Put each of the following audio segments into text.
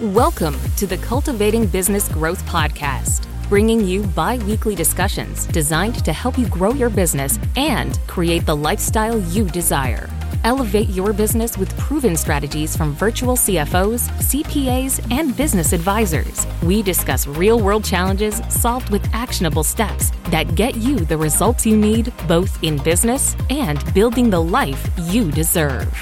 Welcome to the Cultivating Business Growth Podcast, bringing you bi weekly discussions designed to help you grow your business and create the lifestyle you desire. Elevate your business with proven strategies from virtual CFOs, CPAs, and business advisors. We discuss real world challenges solved with actionable steps that get you the results you need both in business and building the life you deserve.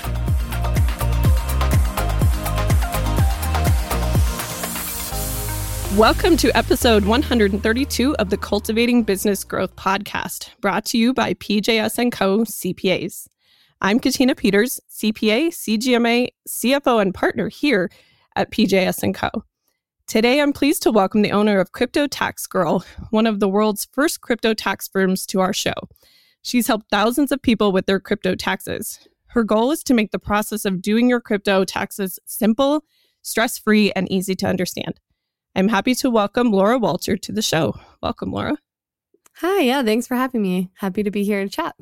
Welcome to episode 132 of the Cultivating Business Growth podcast, brought to you by PJS & Co. CPAs. I'm Katina Peters, CPA, CGMA, CFO, and partner here at PJS & Co. Today, I'm pleased to welcome the owner of Crypto Tax Girl, one of the world's first crypto tax firms, to our show. She's helped thousands of people with their crypto taxes. Her goal is to make the process of doing your crypto taxes simple, stress free, and easy to understand. I'm happy to welcome Laura Walter to the show. Welcome, Laura. Hi, yeah, thanks for having me. Happy to be here to chat.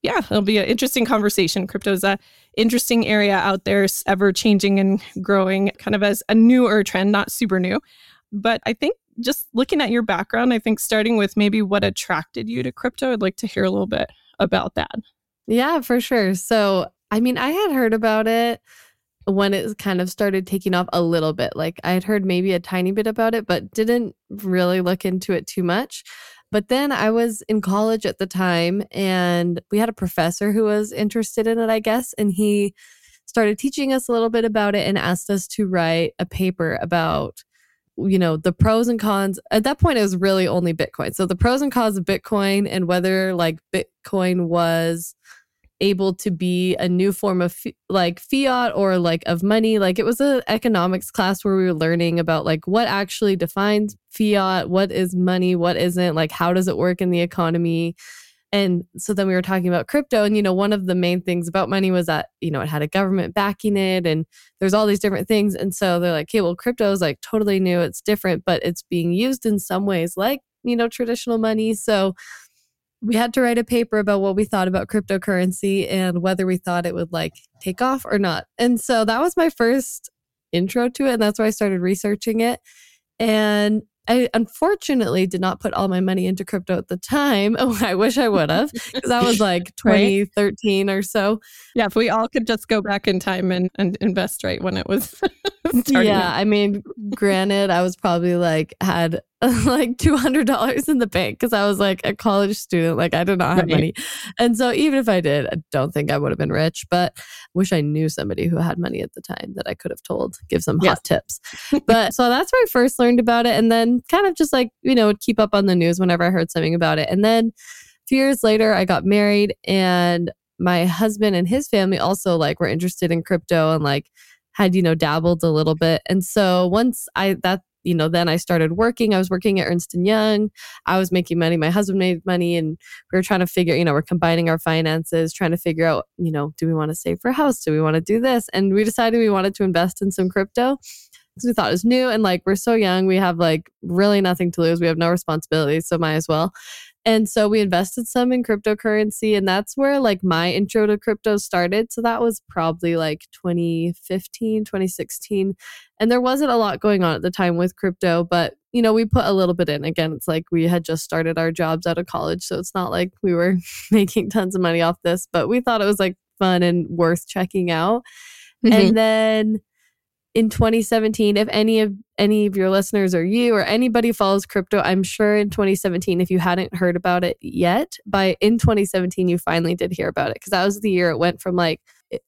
Yeah, it'll be an interesting conversation. Crypto is a interesting area out there, ever changing and growing, kind of as a newer trend, not super new. But I think just looking at your background, I think starting with maybe what attracted you to crypto, I'd like to hear a little bit about that. Yeah, for sure. So, I mean, I had heard about it when it kind of started taking off a little bit. Like I had heard maybe a tiny bit about it, but didn't really look into it too much. But then I was in college at the time and we had a professor who was interested in it, I guess. And he started teaching us a little bit about it and asked us to write a paper about you know the pros and cons at that point it was really only bitcoin so the pros and cons of bitcoin and whether like bitcoin was able to be a new form of like fiat or like of money. Like it was an economics class where we were learning about like what actually defines fiat what is money what isn't like how does it work in the economy? And so then we were talking about crypto and you know one of the main things about money was that you know it had a government backing it and there's all these different things. And so they're like okay well crypto is like totally new. It's different but it's being used in some ways like you know traditional money. So we had to write a paper about what we thought about cryptocurrency and whether we thought it would like take off or not. And so that was my first intro to it. And that's where I started researching it. And I unfortunately did not put all my money into crypto at the time. Oh, I wish I would have, because that was like 2013 or so. Yeah, if we all could just go back in time and, and invest right when it was. yeah, I mean, granted, I was probably like had like $200 in the bank because I was like a college student. Like I did not have right. money. And so even if I did, I don't think I would have been rich, but wish I knew somebody who had money at the time that I could have told, give some yes. hot tips. but so that's where I first learned about it. And then kind of just like, you know, would keep up on the news whenever I heard something about it. And then a few years later, I got married and my husband and his family also like were interested in crypto and like had you know dabbled a little bit and so once i that you know, then I started working. I was working at Ernst Young. I was making money. My husband made money, and we were trying to figure. You know, we're combining our finances, trying to figure out. You know, do we want to save for a house? Do we want to do this? And we decided we wanted to invest in some crypto because we thought it was new and like we're so young. We have like really nothing to lose. We have no responsibilities, so might as well. And so we invested some in cryptocurrency, and that's where like my intro to crypto started. So that was probably like 2015, 2016. And there wasn't a lot going on at the time with crypto, but you know, we put a little bit in. Again, it's like we had just started our jobs out of college. So it's not like we were making tons of money off this, but we thought it was like fun and worth checking out. Mm-hmm. And then in 2017 if any of any of your listeners or you or anybody follows crypto i'm sure in 2017 if you hadn't heard about it yet by in 2017 you finally did hear about it because that was the year it went from like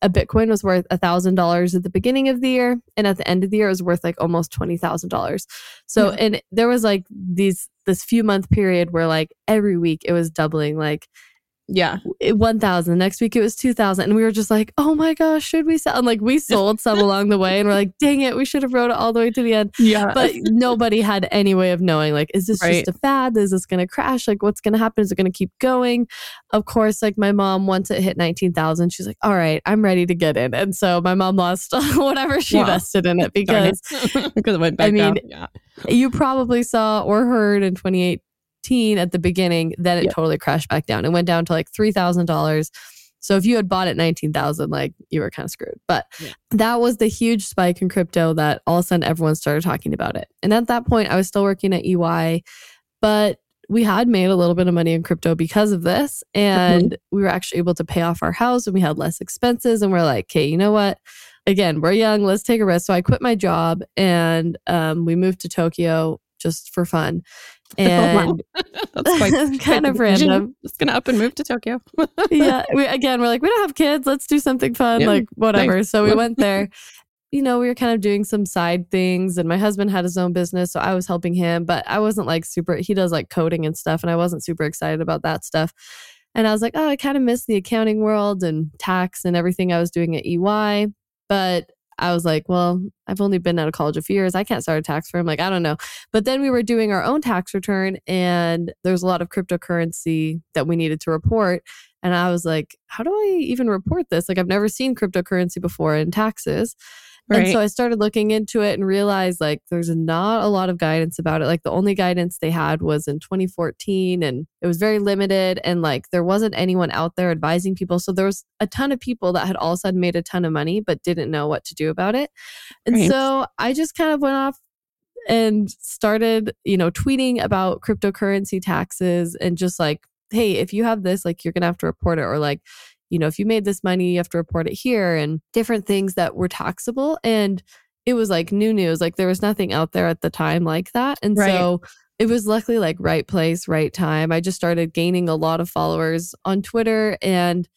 a bitcoin was worth a thousand dollars at the beginning of the year and at the end of the year it was worth like almost twenty thousand dollars so yeah. and there was like these this few month period where like every week it was doubling like yeah. 1000 next week it was 2000 and we were just like oh my gosh should we sell? And like we sold some along the way and we're like dang it we should have rode it all the way to the end. Yeah. But nobody had any way of knowing like is this right. just a fad? Is this gonna crash? Like what's gonna happen? Is it gonna keep going? Of course like my mom once it hit 19000 she's like all right i'm ready to get in. And so my mom lost whatever she wow. invested in it because because it went back i mean down. yeah. you probably saw or heard in 28 at the beginning, then it yep. totally crashed back down. It went down to like $3,000. So if you had bought at 19,000, like you were kind of screwed. But yeah. that was the huge spike in crypto that all of a sudden everyone started talking about it. And at that point, I was still working at EY, but we had made a little bit of money in crypto because of this. And mm-hmm. we were actually able to pay off our house and we had less expenses. And we're like, okay, you know what? Again, we're young, let's take a risk. So I quit my job and um, we moved to Tokyo just for fun. And oh, wow. that's quite, kind of random. Just gonna up and move to Tokyo. yeah. We, again, we're like, we don't have kids. Let's do something fun, yeah, like whatever. Thanks. So we went there. You know, we were kind of doing some side things, and my husband had his own business, so I was helping him. But I wasn't like super. He does like coding and stuff, and I wasn't super excited about that stuff. And I was like, oh, I kind of miss the accounting world and tax and everything I was doing at EY. But I was like, well, I've only been out of college a few years. I can't start a tax firm. Like, I don't know. But then we were doing our own tax return and there's a lot of cryptocurrency that we needed to report. And I was like, how do I even report this? Like, I've never seen cryptocurrency before in taxes. Right. And so I started looking into it and realized like there's not a lot of guidance about it. Like the only guidance they had was in 2014 and it was very limited and like there wasn't anyone out there advising people. So there was a ton of people that had all of a sudden made a ton of money but didn't know what to do about it. And right. so I just kind of went off and started, you know, tweeting about cryptocurrency taxes and just like, hey, if you have this, like you're going to have to report it or like you know, if you made this money, you have to report it here and different things that were taxable. And it was like new news. Like there was nothing out there at the time like that. And right. so it was luckily like right place, right time. I just started gaining a lot of followers on Twitter. And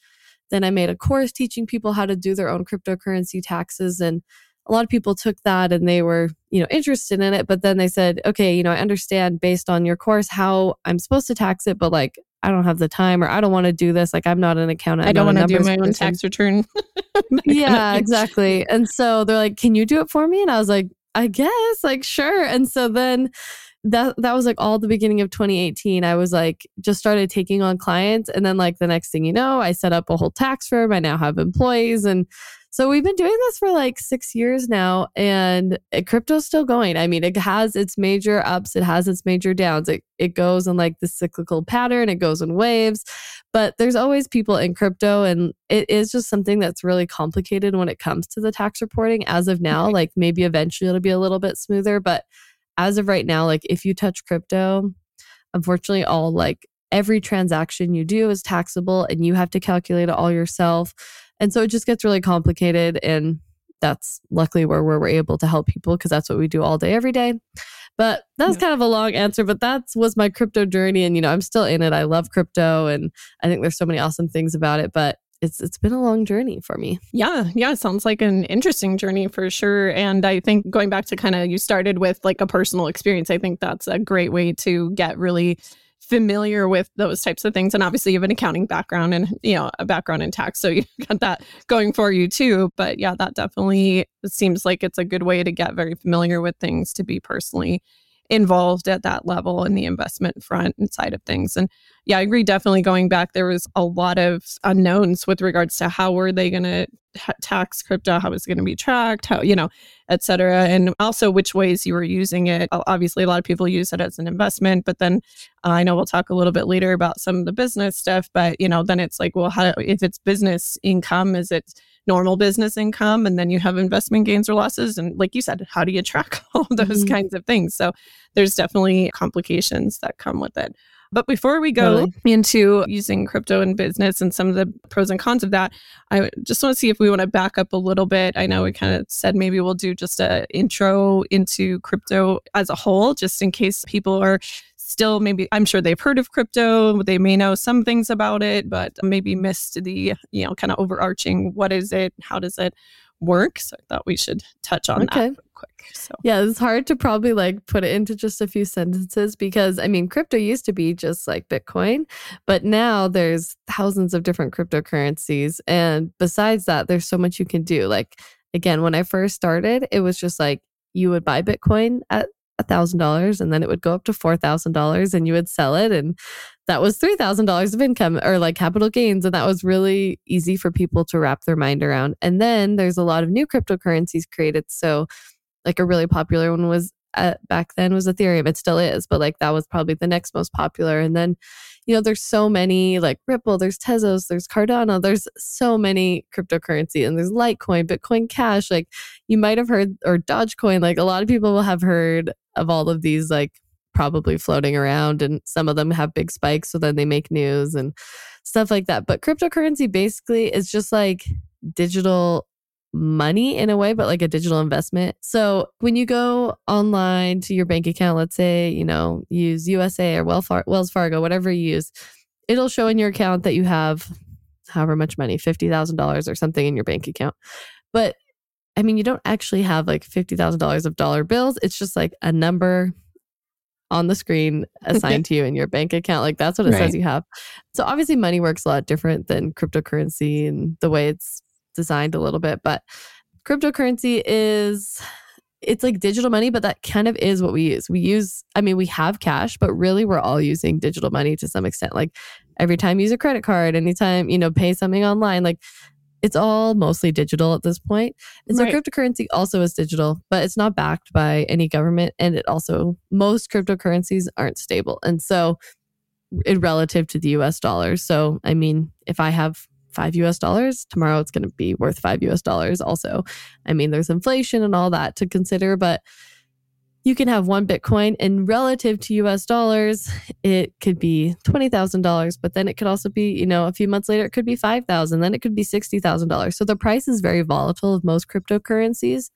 then I made a course teaching people how to do their own cryptocurrency taxes. And a lot of people took that and they were, you know, interested in it. But then they said, okay, you know, I understand based on your course how I'm supposed to tax it, but like I don't have the time or I don't want to do this. Like I'm not an accountant. I don't want to do my person. own tax return. yeah, exactly. And so they're like, "Can you do it for me?" And I was like, "I guess, like sure." And so then that that was like all the beginning of 2018. I was like just started taking on clients and then like the next thing you know, I set up a whole tax firm. I now have employees and so we've been doing this for like six years now, and eh, crypto's still going. I mean, it has its major ups, it has its major downs. It it goes in like the cyclical pattern, it goes in waves, but there's always people in crypto, and it is just something that's really complicated when it comes to the tax reporting. As of now, like maybe eventually it'll be a little bit smoother, but as of right now, like if you touch crypto, unfortunately, all like every transaction you do is taxable, and you have to calculate it all yourself and so it just gets really complicated. And that's luckily where we're able to help people because that's what we do all day, every day. But that's yeah. kind of a long answer, but that was my crypto journey. And, you know, I'm still in it. I love crypto and I think there's so many awesome things about it. But it's it's been a long journey for me. Yeah, yeah, it sounds like an interesting journey for sure. And I think going back to kind of you started with like a personal experience, I think that's a great way to get really familiar with those types of things. And obviously you have an accounting background and you know a background in tax so you got that going for you too. But yeah that definitely seems like it's a good way to get very familiar with things to be personally involved at that level in the investment front and side of things. And yeah, I agree. Definitely going back, there was a lot of unknowns with regards to how were they going to tax crypto, how was it going to be tracked, how, you know, et cetera. And also which ways you were using it. Obviously, a lot of people use it as an investment, but then uh, I know we'll talk a little bit later about some of the business stuff, but, you know, then it's like, well, how, if it's business income, is it, normal business income and then you have investment gains or losses and like you said how do you track all those mm-hmm. kinds of things so there's definitely complications that come with it but before we go really? into using crypto in business and some of the pros and cons of that, I just want to see if we want to back up a little bit. I know we kind of said maybe we'll do just a intro into crypto as a whole, just in case people are still maybe I'm sure they've heard of crypto, they may know some things about it, but maybe missed the, you know, kind of overarching what is it, how does it work? So I thought we should touch on okay. that quick. So Yeah, it's hard to probably like put it into just a few sentences because I mean crypto used to be just like Bitcoin, but now there's thousands of different cryptocurrencies and besides that there's so much you can do. Like again, when I first started, it was just like you would buy Bitcoin at $1,000 and then it would go up to $4,000 and you would sell it. And that was $3,000 of income or like capital gains. And that was really easy for people to wrap their mind around. And then there's a lot of new cryptocurrencies created. So, like a really popular one was uh, back then was Ethereum. It still is, but like that was probably the next most popular. And then, you know, there's so many like Ripple, there's Tezos, there's Cardano, there's so many cryptocurrency, and there's Litecoin, Bitcoin Cash. Like you might have heard, or Dogecoin. Like a lot of people will have heard of all of these like probably floating around and some of them have big spikes so then they make news and stuff like that but cryptocurrency basically is just like digital money in a way but like a digital investment so when you go online to your bank account let's say you know USAA or wells fargo whatever you use it'll show in your account that you have however much money $50000 or something in your bank account but I mean, you don't actually have like $50,000 of dollar bills. It's just like a number on the screen assigned to you in your bank account. Like that's what it right. says you have. So obviously money works a lot different than cryptocurrency and the way it's designed a little bit, but cryptocurrency is it's like digital money, but that kind of is what we use. We use, I mean, we have cash, but really we're all using digital money to some extent. Like every time you use a credit card, anytime, you know, pay something online, like it's all mostly digital at this point. And so right. cryptocurrency also is digital, but it's not backed by any government. And it also, most cryptocurrencies aren't stable. And so, in relative to the US dollar. So, I mean, if I have five US dollars, tomorrow it's going to be worth five US dollars also. I mean, there's inflation and all that to consider, but you can have one Bitcoin and relative to US dollars, it could be $20,000, but then it could also be, you know, a few months later, it could be 5,000, then it could be $60,000. So the price is very volatile of most cryptocurrencies.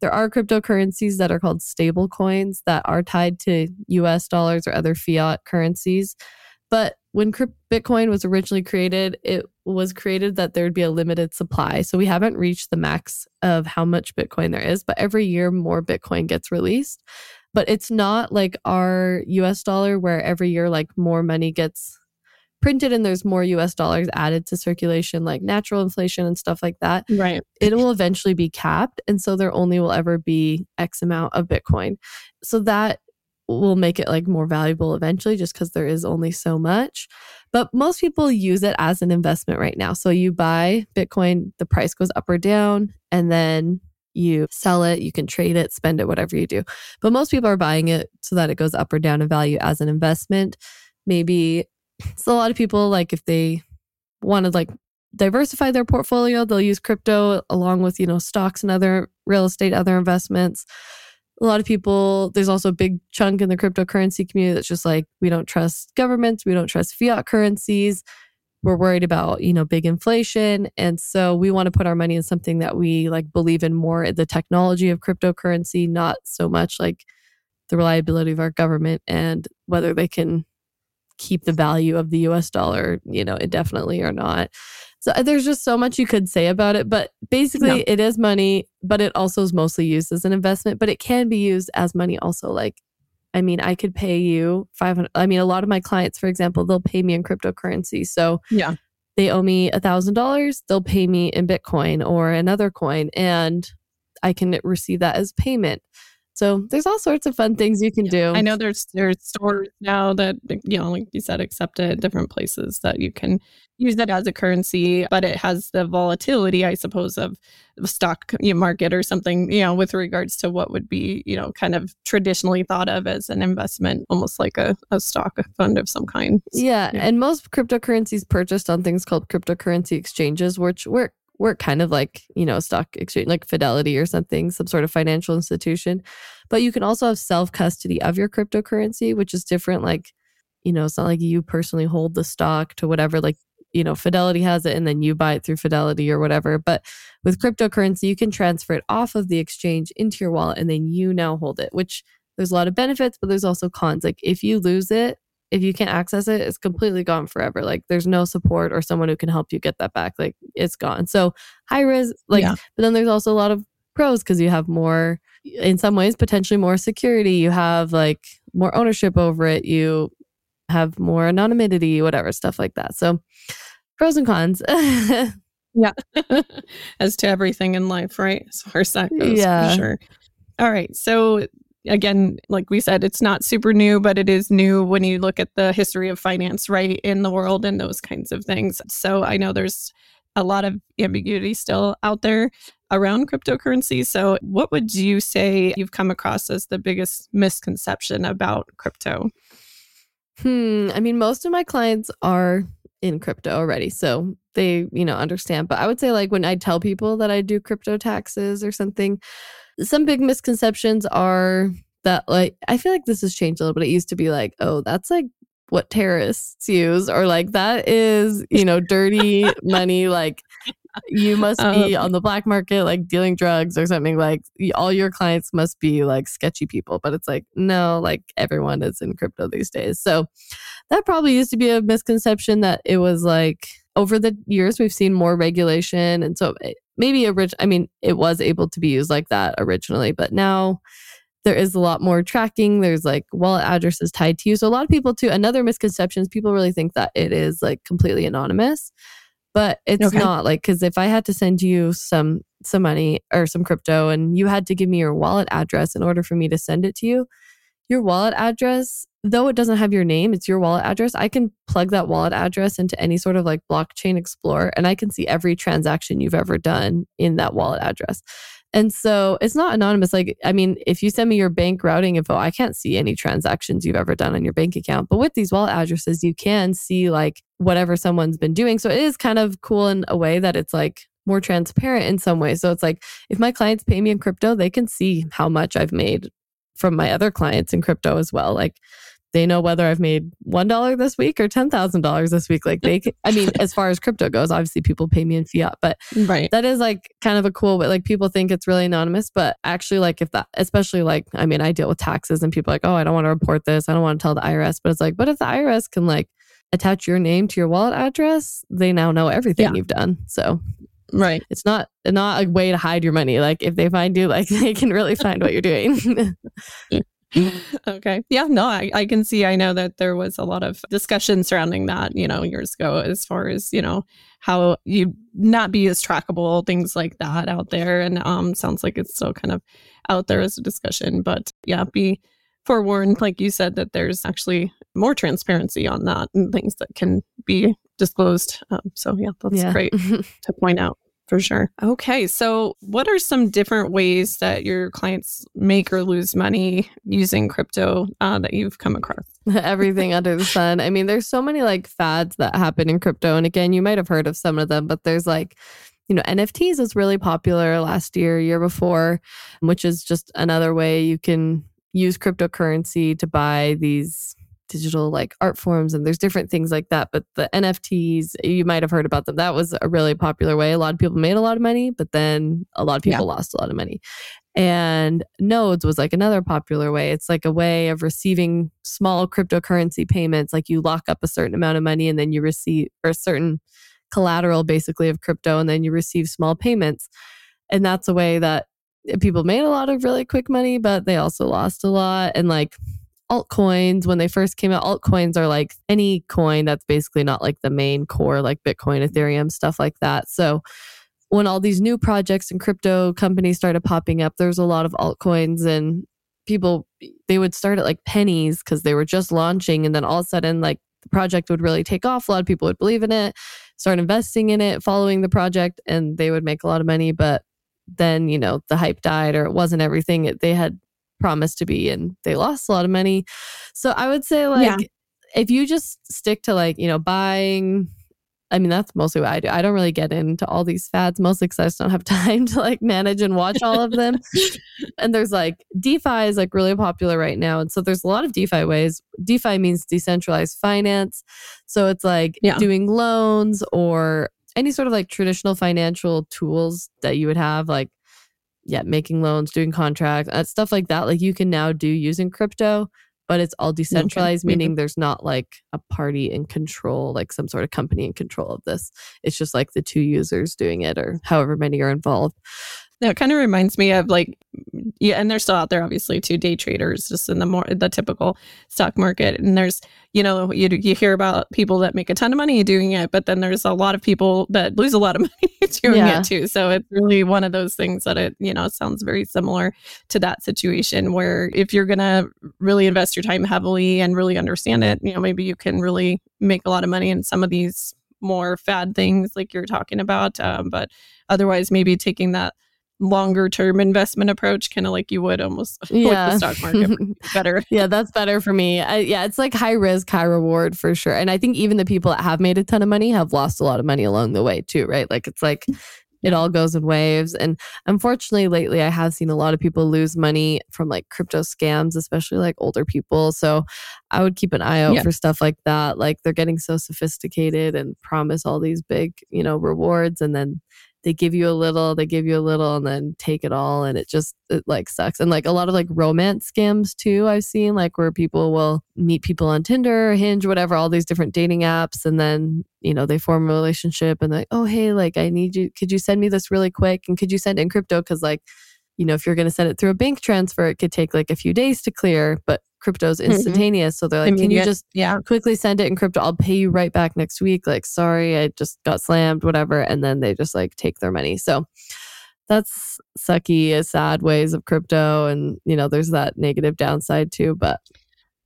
There are cryptocurrencies that are called stable coins that are tied to US dollars or other fiat currencies. But when Bitcoin was originally created, it was created that there'd be a limited supply. So we haven't reached the max of how much Bitcoin there is, but every year more Bitcoin gets released. But it's not like our US dollar where every year like more money gets printed and there's more US dollars added to circulation like natural inflation and stuff like that. Right. It will eventually be capped and so there only will ever be x amount of Bitcoin. So that will make it like more valuable eventually just because there is only so much. But most people use it as an investment right now. So you buy Bitcoin, the price goes up or down, and then you sell it, you can trade it, spend it, whatever you do. But most people are buying it so that it goes up or down in value as an investment. Maybe so a lot of people like if they want to like diversify their portfolio, they'll use crypto along with, you know, stocks and other real estate, other investments a lot of people, there's also a big chunk in the cryptocurrency community that's just like, we don't trust governments, we don't trust fiat currencies. We're worried about, you know, big inflation. And so we want to put our money in something that we like believe in more the technology of cryptocurrency, not so much like the reliability of our government and whether they can keep the value of the US dollar, you know, indefinitely or not. So uh, there's just so much you could say about it, but basically no. it is money, but it also is mostly used as an investment, but it can be used as money also. Like, I mean, I could pay you 500. I mean, a lot of my clients, for example, they'll pay me in cryptocurrency. So yeah, they owe me a thousand dollars. They'll pay me in Bitcoin or another coin and I can receive that as payment. So there's all sorts of fun things you can do. I know there's there's stores now that you know, like you said, accept it different places that you can use that as a currency, but it has the volatility, I suppose, of the stock market or something, you know, with regards to what would be, you know, kind of traditionally thought of as an investment, almost like a, a stock fund of some kind. Yeah, yeah. And most cryptocurrencies purchased on things called cryptocurrency exchanges, which work work kind of like, you know, stock exchange, like Fidelity or something, some sort of financial institution. But you can also have self custody of your cryptocurrency, which is different. Like, you know, it's not like you personally hold the stock to whatever, like, you know, Fidelity has it and then you buy it through Fidelity or whatever. But with cryptocurrency, you can transfer it off of the exchange into your wallet and then you now hold it, which there's a lot of benefits, but there's also cons. Like if you lose it, if you can't access it, it's completely gone forever. Like there's no support or someone who can help you get that back. Like it's gone. So high risk, like, yeah. but then there's also a lot of pros because you have more, in some ways, potentially more security. You have like more ownership over it. You have more anonymity, whatever, stuff like that. So pros and cons. yeah. As to everything in life, right? As far as that goes, yeah. sure. All right. So again, like we said, it's not super new, but it is new when you look at the history of finance, right, in the world and those kinds of things. So I know there's a lot of ambiguity still out there around cryptocurrency. So, what would you say you've come across as the biggest misconception about crypto? Hmm. I mean, most of my clients are in crypto already. So they, you know, understand. But I would say, like, when I tell people that I do crypto taxes or something, some big misconceptions are that, like, I feel like this has changed a little bit. It used to be like, oh, that's like what terrorists use, or like, that is, you know, dirty money. Like, you must be um, on the black market, like dealing drugs or something. Like all your clients must be like sketchy people. But it's like, no, like everyone is in crypto these days. So that probably used to be a misconception that it was like over the years, we've seen more regulation. And so it, maybe, original. I mean, it was able to be used like that originally, but now there is a lot more tracking. There's like wallet addresses tied to you. So a lot of people too, another misconception is people really think that it is like completely anonymous but it's okay. not like because if i had to send you some some money or some crypto and you had to give me your wallet address in order for me to send it to you your wallet address though it doesn't have your name it's your wallet address i can plug that wallet address into any sort of like blockchain explorer and i can see every transaction you've ever done in that wallet address and so it's not anonymous. Like, I mean, if you send me your bank routing info, I can't see any transactions you've ever done on your bank account. But with these wallet addresses, you can see like whatever someone's been doing. So it is kind of cool in a way that it's like more transparent in some way. So it's like if my clients pay me in crypto, they can see how much I've made from my other clients in crypto as well. Like they know whether I've made $1 this week or $10,000 this week. Like they, can, I mean, as far as crypto goes, obviously people pay me in fiat, but right. that is like kind of a cool way. Like people think it's really anonymous, but actually, like if that, especially like, I mean, I deal with taxes and people like, oh, I don't want to report this. I don't want to tell the IRS, but it's like, but if the IRS can like attach your name to your wallet address, they now know everything yeah. you've done. So Right. It's not not a way to hide your money. Like if they find you, like they can really find what you're doing. okay. Yeah, no, I, I can see. I know that there was a lot of discussion surrounding that, you know, years ago, as far as, you know, how you not be as trackable, things like that out there. And um sounds like it's still kind of out there as a discussion. But yeah, be forewarned, like you said, that there's actually more transparency on that and things that can be disclosed. Um, so yeah, that's yeah. great to point out for sure. Okay. So, what are some different ways that your clients make or lose money using crypto uh, that you've come across? Everything under the sun. I mean, there's so many like fads that happen in crypto. And again, you might have heard of some of them, but there's like, you know, NFTs was really popular last year, year before, which is just another way you can use cryptocurrency to buy these digital like art forms and there's different things like that but the nfts you might have heard about them. That was a really popular way. A lot of people made a lot of money but then a lot of people yeah. lost a lot of money. And nodes was like another popular way. It's like a way of receiving small cryptocurrency payments like you lock up a certain amount of money and then you receive or a certain collateral basically of crypto and then you receive small payments. And that's a way that people made a lot of really quick money but they also lost a lot. And like altcoins when they first came out altcoins are like any coin that's basically not like the main core like bitcoin ethereum stuff like that. So when all these new projects and crypto companies started popping up there's a lot of altcoins and people they would start at like pennies because they were just launching and then all of a sudden like the project would really take off. A lot of people would believe in it start investing in it following the project and they would make a lot of money. But then you know the hype died or it wasn't everything. They had promised to be and they lost a lot of money. So I would say like yeah. if you just stick to like, you know, buying I mean, that's mostly what I do. I don't really get into all these fads, mostly because I just don't have time to like manage and watch all of them. and there's like DeFi is like really popular right now. And so there's a lot of DeFi ways. DeFi means decentralized finance. So it's like yeah. doing loans or any sort of like traditional financial tools that you would have, like yeah, making loans, doing contracts, uh, stuff like that. Like you can now do using crypto, but it's all decentralized, okay. meaning there's not like a party in control, like some sort of company in control of this. It's just like the two users doing it or however many are involved. That kind of reminds me of like, yeah, and they're still out there, obviously, too. Day traders, just in the more the typical stock market, and there's, you know, you you hear about people that make a ton of money doing it, but then there's a lot of people that lose a lot of money doing yeah. it too. So it's really one of those things that it, you know, sounds very similar to that situation where if you're gonna really invest your time heavily and really understand it, you know, maybe you can really make a lot of money in some of these more fad things like you're talking about. Um, but otherwise, maybe taking that longer term investment approach, kind of like you would almost yeah. with the stock market. better. yeah, that's better for me. I, yeah, it's like high risk, high reward for sure. And I think even the people that have made a ton of money have lost a lot of money along the way too, right? Like it's like it all goes in waves. And unfortunately, lately, I have seen a lot of people lose money from like crypto scams, especially like older people. So I would keep an eye out yeah. for stuff like that. Like they're getting so sophisticated and promise all these big, you know, rewards. And then they give you a little, they give you a little, and then take it all. And it just, it like sucks. And like a lot of like romance scams too, I've seen like where people will meet people on Tinder, Hinge, whatever, all these different dating apps. And then, you know, they form a relationship and like, oh, hey, like I need you, could you send me this really quick? And could you send in crypto? Cause like, you know, if you're going to send it through a bank transfer, it could take like a few days to clear, but crypto's mm-hmm. instantaneous. Mm-hmm. So they're like, Immediate. can you just yeah. quickly send it in crypto? I'll pay you right back next week. Like, sorry, I just got slammed, whatever. And then they just like take their money. So that's sucky, sad ways of crypto. And, you know, there's that negative downside too. But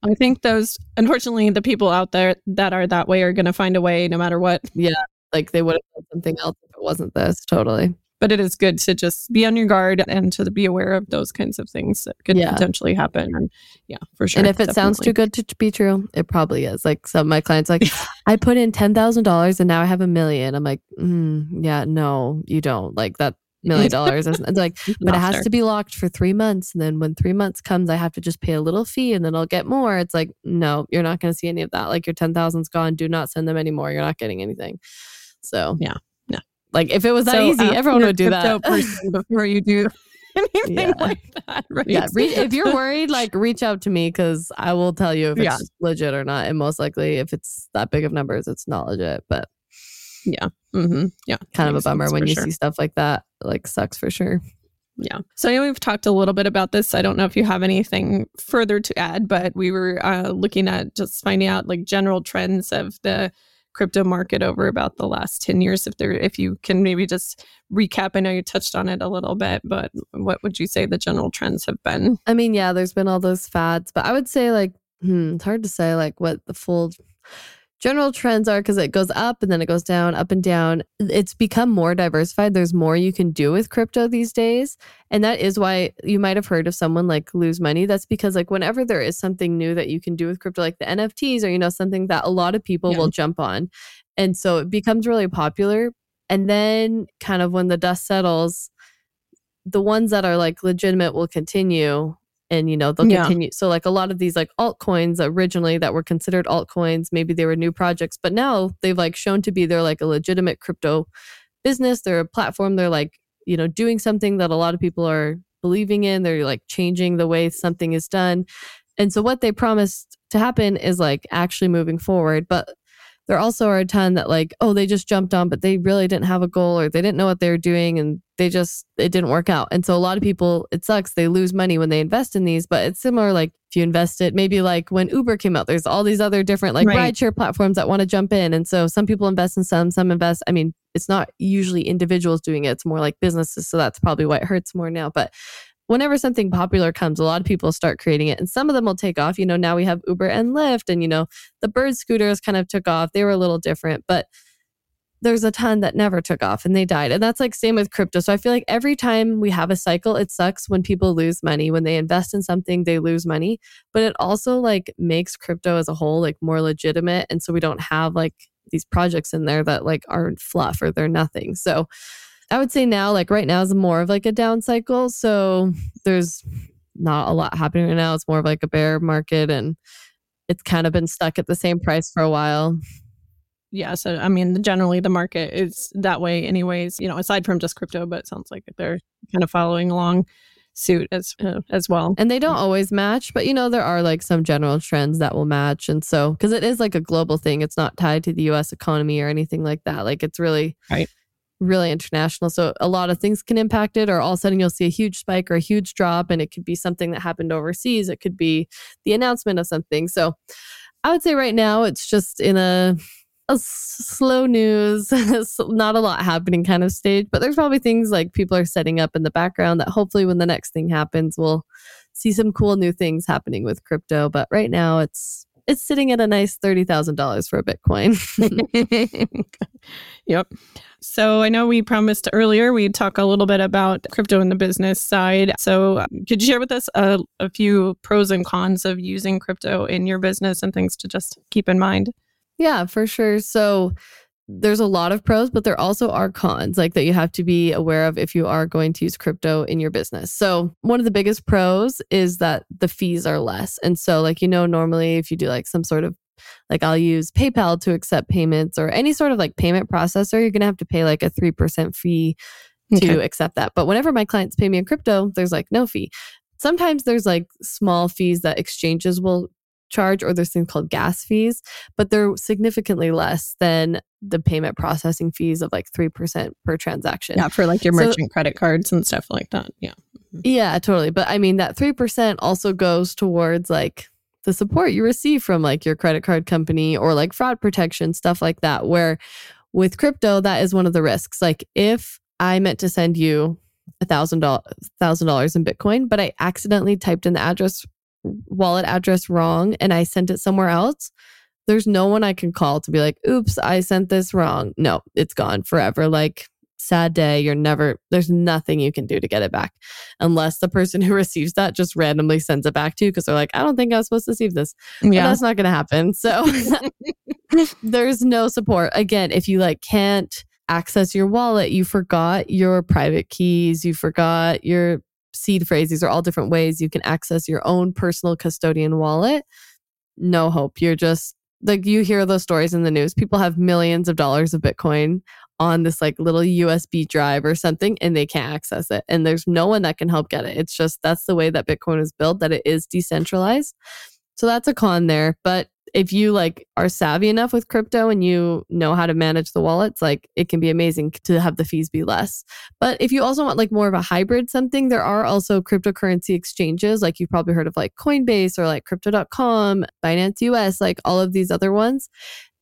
I think those, unfortunately, the people out there that are that way are going to find a way no matter what. Yeah. Like they would have done something else if it wasn't this. Totally but it is good to just be on your guard and to be aware of those kinds of things that could yeah. potentially happen. And yeah, for sure. And if it definitely. sounds too good to be true, it probably is. Like some of my clients, like I put in ten thousand dollars and now I have a million. I'm like, mm, yeah, no, you don't. Like that million dollars. It's like, but it has to be locked for three months. And then when three months comes, I have to just pay a little fee and then I'll get more. It's like, no, you're not going to see any of that. Like your 10,000's gone. Do not send them anymore. You're not getting anything. So, yeah. Like if it was that so easy, everyone would do that. before you do anything yeah. like that. Right? Yeah. Re- if you're worried, like reach out to me because I will tell you if it's yeah. legit or not. And most likely, if it's that big of numbers, it's not legit. But yeah, mm-hmm. yeah, kind of a bummer when you sure. see stuff like that. Like sucks for sure. Yeah. So I know we've talked a little bit about this. I don't know if you have anything further to add, but we were uh, looking at just finding out like general trends of the crypto market over about the last 10 years if there if you can maybe just recap. I know you touched on it a little bit but what would you say the general trends have been? I mean yeah there's been all those fads but i would say like hmm, it's hard to say like what the full general trends are because it goes up and then it goes down, up and down. It's become more diversified. There's more you can do with crypto these days. And that is why you might have heard of someone like lose money. That's because, like, whenever there is something new that you can do with crypto, like the NFTs or, you know, something that a lot of people yeah. will jump on. And so it becomes really popular. And then, kind of when the dust settles, the ones that are like legitimate will continue and you know they'll yeah. continue so like a lot of these like altcoins originally that were considered altcoins maybe they were new projects but now they've like shown to be they're like a legitimate crypto business they're a platform they're like you know doing something that a lot of people are believing in they're like changing the way something is done and so what they promised to happen is like actually moving forward but there also are a ton that like oh they just jumped on but they really didn't have a goal or they didn't know what they were doing and they just it didn't work out and so a lot of people it sucks they lose money when they invest in these but it's similar like if you invest it maybe like when uber came out there's all these other different like right. rideshare platforms that want to jump in and so some people invest in some some invest i mean it's not usually individuals doing it it's more like businesses so that's probably why it hurts more now but whenever something popular comes, a lot of people start creating it and some of them will take off. You know, now we have Uber and Lyft and, you know, the bird scooters kind of took off. They were a little different, but there's a ton that never took off and they died. And that's like same with crypto. So I feel like every time we have a cycle, it sucks when people lose money. When they invest in something, they lose money. But it also like makes crypto as a whole like more legitimate. And so we don't have like these projects in there that like aren't fluff or they're nothing. So I would say now, like right now, is more of like a down cycle. So there's not a lot happening right now. It's more of like a bear market and it's kind of been stuck at the same price for a while. Yeah. So, I mean, generally the market is that way, anyways, you know, aside from just crypto, but it sounds like they're kind of following along suit as uh, as well. And they don't always match, but you know there are like some general trends that will match and so cuz it is like a global thing. It's not tied to the US economy or anything like that. Like it's really right really international. So a lot of things can impact it, or all of a sudden you'll see a huge spike or a huge drop, and it could be something that happened overseas. It could be the announcement of something. So I would say right now it's just in a a slow news, not a lot happening kind of stage, but there's probably things like people are setting up in the background that hopefully when the next thing happens, we'll see some cool new things happening with crypto. But right now it's it's sitting at a nice $30,000 for a Bitcoin. yep. So I know we promised earlier we'd talk a little bit about crypto in the business side. So uh, could you share with us a, a few pros and cons of using crypto in your business and things to just keep in mind? Yeah, for sure. So there's a lot of pros, but there also are cons like that you have to be aware of if you are going to use crypto in your business. So, one of the biggest pros is that the fees are less. And so, like, you know, normally if you do like some sort of like I'll use PayPal to accept payments or any sort of like payment processor, you're going to have to pay like a 3% fee to okay. accept that. But whenever my clients pay me in crypto, there's like no fee. Sometimes there's like small fees that exchanges will charge or there's things called gas fees, but they're significantly less than the payment processing fees of like 3% per transaction. Yeah, for like your merchant so, credit cards and stuff like that. Yeah. Mm-hmm. Yeah, totally. But I mean, that 3% also goes towards like the support you receive from like your credit card company or like fraud protection, stuff like that. Where with crypto, that is one of the risks. Like if I meant to send you a thousand dollars thousand dollars in Bitcoin, but I accidentally typed in the address wallet address wrong and I sent it somewhere else, there's no one I can call to be like, oops, I sent this wrong. No, it's gone forever. Like, sad day. You're never, there's nothing you can do to get it back unless the person who receives that just randomly sends it back to you because they're like, I don't think I was supposed to receive this. Yeah. that's not going to happen. So there's no support. Again, if you like can't access your wallet, you forgot your private keys, you forgot your seed phrase. These are all different ways you can access your own personal custodian wallet. No hope. You're just like you hear those stories in the news. People have millions of dollars of Bitcoin on this like little USB drive or something and they can't access it. And there's no one that can help get it. It's just that's the way that Bitcoin is built, that it is decentralized. So that's a con there. But if you like are savvy enough with crypto and you know how to manage the wallets, like it can be amazing to have the fees be less. But if you also want like more of a hybrid something, there are also cryptocurrency exchanges. Like you've probably heard of like Coinbase or like crypto.com, Binance US, like all of these other ones.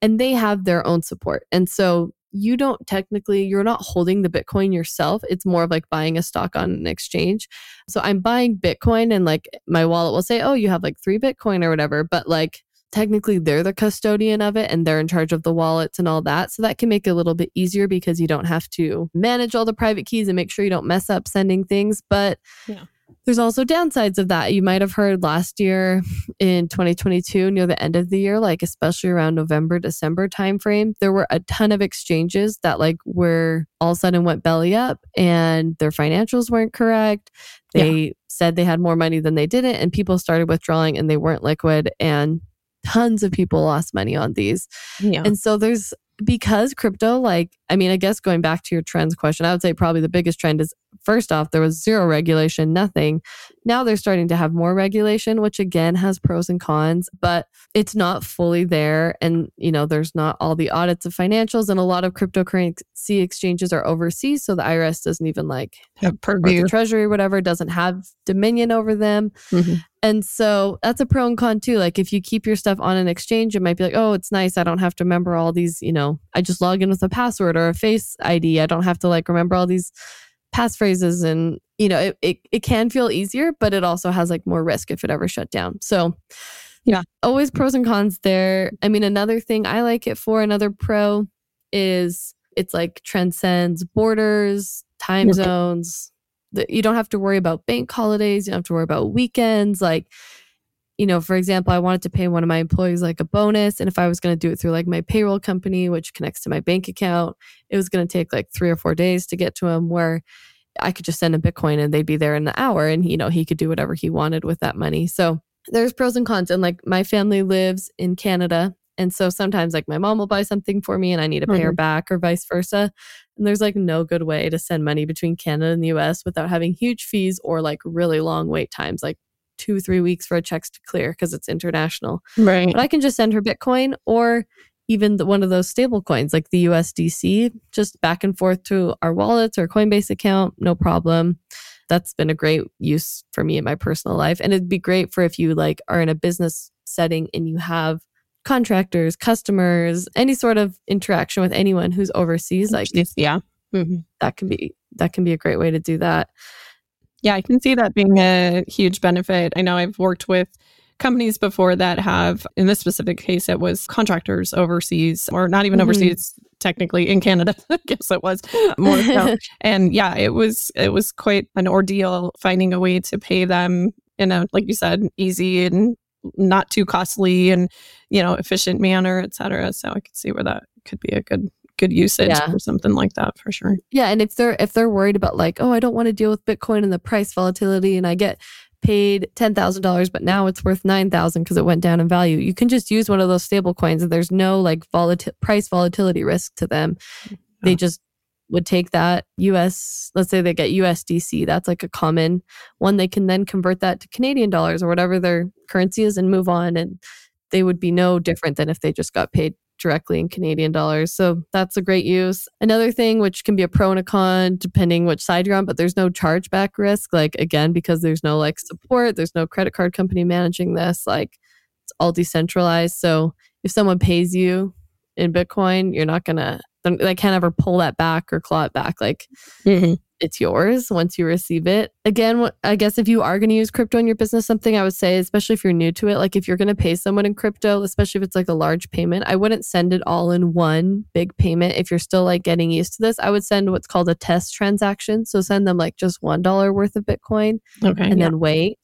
And they have their own support. And so you don't technically you're not holding the bitcoin yourself it's more of like buying a stock on an exchange so i'm buying bitcoin and like my wallet will say oh you have like 3 bitcoin or whatever but like technically they're the custodian of it and they're in charge of the wallets and all that. So that can make it a little bit easier because you don't have to manage all the private keys and make sure you don't mess up sending things. But yeah. There's also downsides of that. You might have heard last year in 2022, near the end of the year, like especially around November, December timeframe, there were a ton of exchanges that like were all of a sudden went belly up and their financials weren't correct. They yeah. said they had more money than they didn't, and people started withdrawing and they weren't liquid. And tons of people lost money on these. Yeah. And so there's because crypto, like, I mean, I guess going back to your trends question, I would say probably the biggest trend is first off, there was zero regulation, nothing. Now they're starting to have more regulation, which again has pros and cons, but it's not fully there. And, you know, there's not all the audits of financials, and a lot of cryptocurrency exchanges are overseas. So the IRS doesn't even like have purview, the Treasury, whatever, doesn't have dominion over them. Mm-hmm. And so that's a pro and con too. Like if you keep your stuff on an exchange, it might be like, oh, it's nice. I don't have to remember all these, you know, I just log in with a password or a face ID. I don't have to like remember all these passphrases and you know, it, it, it can feel easier, but it also has like more risk if it ever shut down. So yeah, always pros and cons there. I mean, another thing I like it for, another pro is it's like transcends borders, time zones, you don't have to worry about bank holidays. You don't have to worry about weekends. Like, you know, for example, I wanted to pay one of my employees like a bonus. And if I was going to do it through like my payroll company, which connects to my bank account, it was going to take like three or four days to get to him where I could just send him Bitcoin and they'd be there in an hour and, you know, he could do whatever he wanted with that money. So there's pros and cons. And like my family lives in Canada. And so sometimes like my mom will buy something for me and I need to pay mm-hmm. her back or vice versa. And there's like no good way to send money between Canada and the US without having huge fees or like really long wait times, like two, three weeks for a checks to clear because it's international. Right. But I can just send her Bitcoin or even the, one of those stable coins like the USDC, just back and forth to our wallets or Coinbase account, no problem. That's been a great use for me in my personal life. And it'd be great for if you like are in a business setting and you have contractors, customers, any sort of interaction with anyone who's overseas, like yeah, mm-hmm. that can be that can be a great way to do that. Yeah, I can see that being a huge benefit. I know I've worked with companies before that have, in this specific case, it was contractors overseas, or not even mm-hmm. overseas, technically in Canada. I guess it was more so. and yeah, it was it was quite an ordeal finding a way to pay them in a like you said, easy and not too costly and you know efficient manner, et cetera. So I could see where that could be a good good usage yeah. for something like that for sure. Yeah, and if they're if they're worried about like, oh, I don't want to deal with Bitcoin and the price volatility, and I get paid ten thousand dollars, but now it's worth nine thousand because it went down in value. You can just use one of those stable coins, and there's no like volatil- price volatility risk to them. Oh. They just would take that US, let's say they get USDC, that's like a common one. They can then convert that to Canadian dollars or whatever their currency is and move on. And they would be no different than if they just got paid directly in Canadian dollars. So that's a great use. Another thing, which can be a pro and a con depending which side you're on, but there's no chargeback risk. Like again, because there's no like support, there's no credit card company managing this. Like it's all decentralized. So if someone pays you in Bitcoin, you're not gonna they can't ever pull that back or claw it back. Like mm-hmm it's yours once you receive it. Again, I guess if you are going to use crypto in your business, something I would say, especially if you're new to it, like if you're going to pay someone in crypto, especially if it's like a large payment, I wouldn't send it all in one big payment. If you're still like getting used to this, I would send what's called a test transaction. So send them like just $1 worth of Bitcoin okay, and yeah. then wait,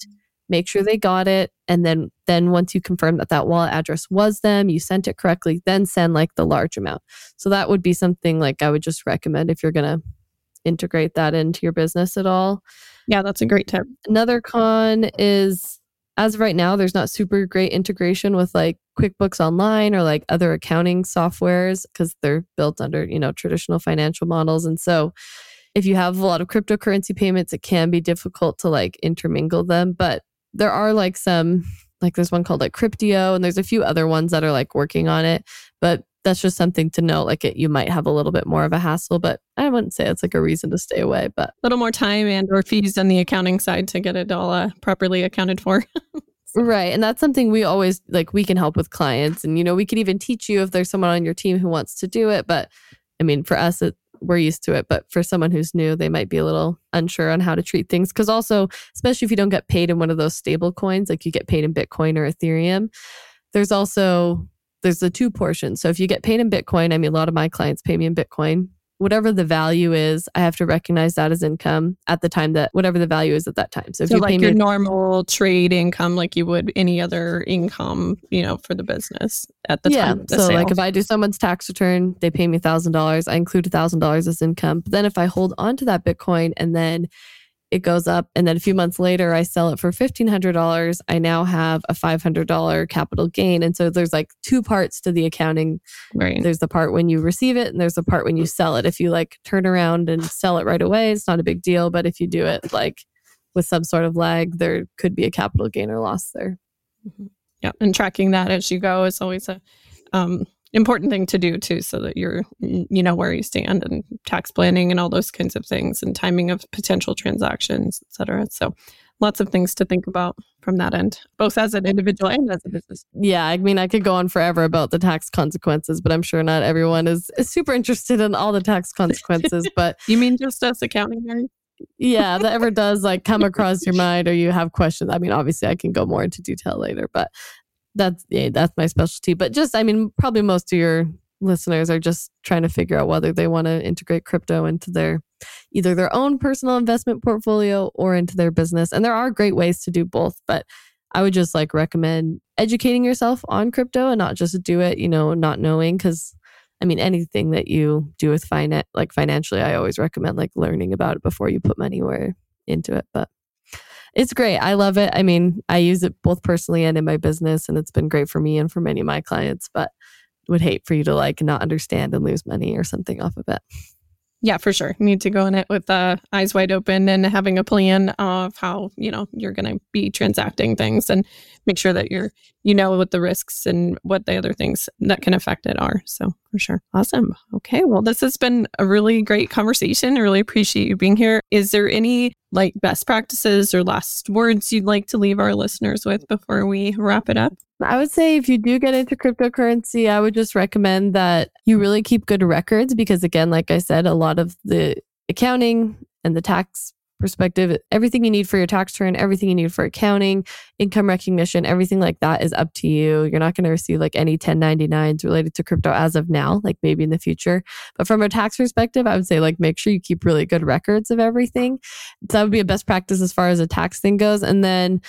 make sure they got it. And then, then once you confirm that that wallet address was them, you sent it correctly, then send like the large amount. So that would be something like I would just recommend if you're going to integrate that into your business at all. Yeah, that's a great tip. Another con is as of right now, there's not super great integration with like QuickBooks Online or like other accounting softwares because they're built under, you know, traditional financial models. And so if you have a lot of cryptocurrency payments, it can be difficult to like intermingle them. But there are like some, like there's one called like Cryptio, and there's a few other ones that are like working on it. But that's just something to know. Like it, you might have a little bit more of a hassle, but I wouldn't say it's like a reason to stay away. But a little more time and or fees on the accounting side to get it all uh, properly accounted for. right, and that's something we always like. We can help with clients, and you know, we could even teach you if there's someone on your team who wants to do it. But I mean, for us, it, we're used to it. But for someone who's new, they might be a little unsure on how to treat things. Because also, especially if you don't get paid in one of those stable coins, like you get paid in Bitcoin or Ethereum, there's also there's the two portions. So if you get paid in Bitcoin, I mean, a lot of my clients pay me in Bitcoin. Whatever the value is, I have to recognize that as income at the time that whatever the value is at that time. So, if so you like your normal trade income, like you would any other income, you know, for the business at the yeah, time. Yeah. So, sale. like if I do someone's tax return, they pay me thousand dollars. I include thousand dollars as income. But then if I hold on to that Bitcoin and then it goes up. And then a few months later i sell it for $1500 i now have a $500 capital gain. And so there's like two parts to the accounting. Right. There's the part when you receive it and there's the part when you sell it. If you like turn around and sell it right away it's not a big deal. But if you do it like with some sort of lag there could be a capital gain or loss there. Mm-hmm. yeah. And tracking that as you go is always a um, important thing to do too so that you're you know where you stand and tax planning and all those kinds of things and timing of potential transactions et cetera. So lots of things to think about from that end both as an individual and as a business. Yeah i mean i could go on forever about the tax consequences but i'm sure not everyone is, is super interested in all the tax consequences but you mean just us accounting nerds yeah that ever does like come across your mind or you have questions i mean obviously i can go more into detail later but that's yeah, that's my specialty. But just I mean, probably most of your listeners are just trying to figure out whether they want to integrate crypto into their either their own personal investment portfolio or into their business. And there are great ways to do both, but I would just like recommend educating yourself on crypto and not just do it, you know, not knowing cuz I mean anything that you do with finance like financially, I always recommend like learning about it before you put money where into it, but it's great. I love it. I mean, I use it both personally and in my business, and it's been great for me and for many of my clients, but would hate for you to like not understand and lose money or something off of it. Yeah, for sure. Need to go in it with uh, eyes wide open and having a plan of how you know you're going to be transacting things and make sure that you're you know what the risks and what the other things that can affect it are. So for sure, awesome. Okay, well, this has been a really great conversation. I really appreciate you being here. Is there any like best practices or last words you'd like to leave our listeners with before we wrap it up? I would say if you do get into cryptocurrency, I would just recommend that you really keep good records because, again, like I said, a lot of the accounting and the tax perspective, everything you need for your tax return, everything you need for accounting, income recognition, everything like that is up to you. You're not going to receive like any 1099s related to crypto as of now, like maybe in the future. But from a tax perspective, I would say like make sure you keep really good records of everything. So that would be a best practice as far as a tax thing goes. And then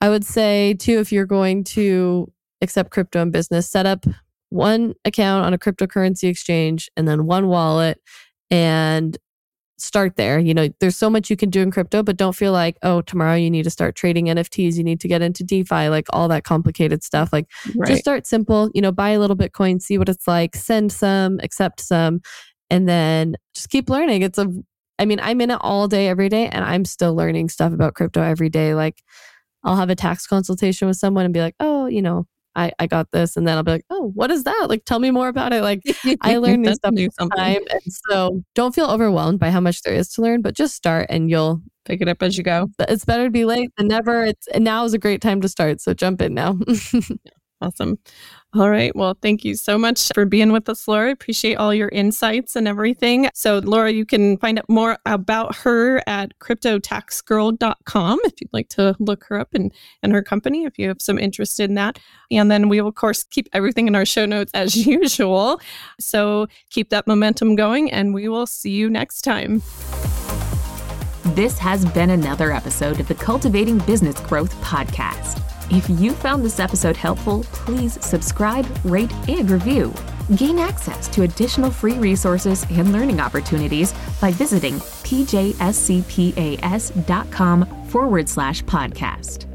I would say too, if you're going to accept crypto in business, set up one account on a cryptocurrency exchange and then one wallet and start there. You know, there's so much you can do in crypto, but don't feel like, oh, tomorrow you need to start trading NFTs, you need to get into DeFi, like all that complicated stuff. Like right. just start simple, you know, buy a little Bitcoin, see what it's like, send some, accept some, and then just keep learning. It's a I mean, I'm in it all day every day and I'm still learning stuff about crypto every day. Like I'll have a tax consultation with someone and be like, "Oh, you know, I, I got this. And then I'll be like, oh, what is that? Like, tell me more about it. Like, I learn new stuff all the time. And so don't feel overwhelmed by how much there is to learn, but just start and you'll pick it up as you go. It's better to be late than never. It's and now is a great time to start. So jump in now. awesome. All right. Well, thank you so much for being with us, Laura. Appreciate all your insights and everything. So, Laura, you can find out more about her at cryptotaxgirl.com if you'd like to look her up and, and her company if you have some interest in that. And then we will, of course, keep everything in our show notes as usual. So, keep that momentum going, and we will see you next time. This has been another episode of the Cultivating Business Growth Podcast. If you found this episode helpful, please subscribe, rate, and review. Gain access to additional free resources and learning opportunities by visiting pjscpas.com forward slash podcast.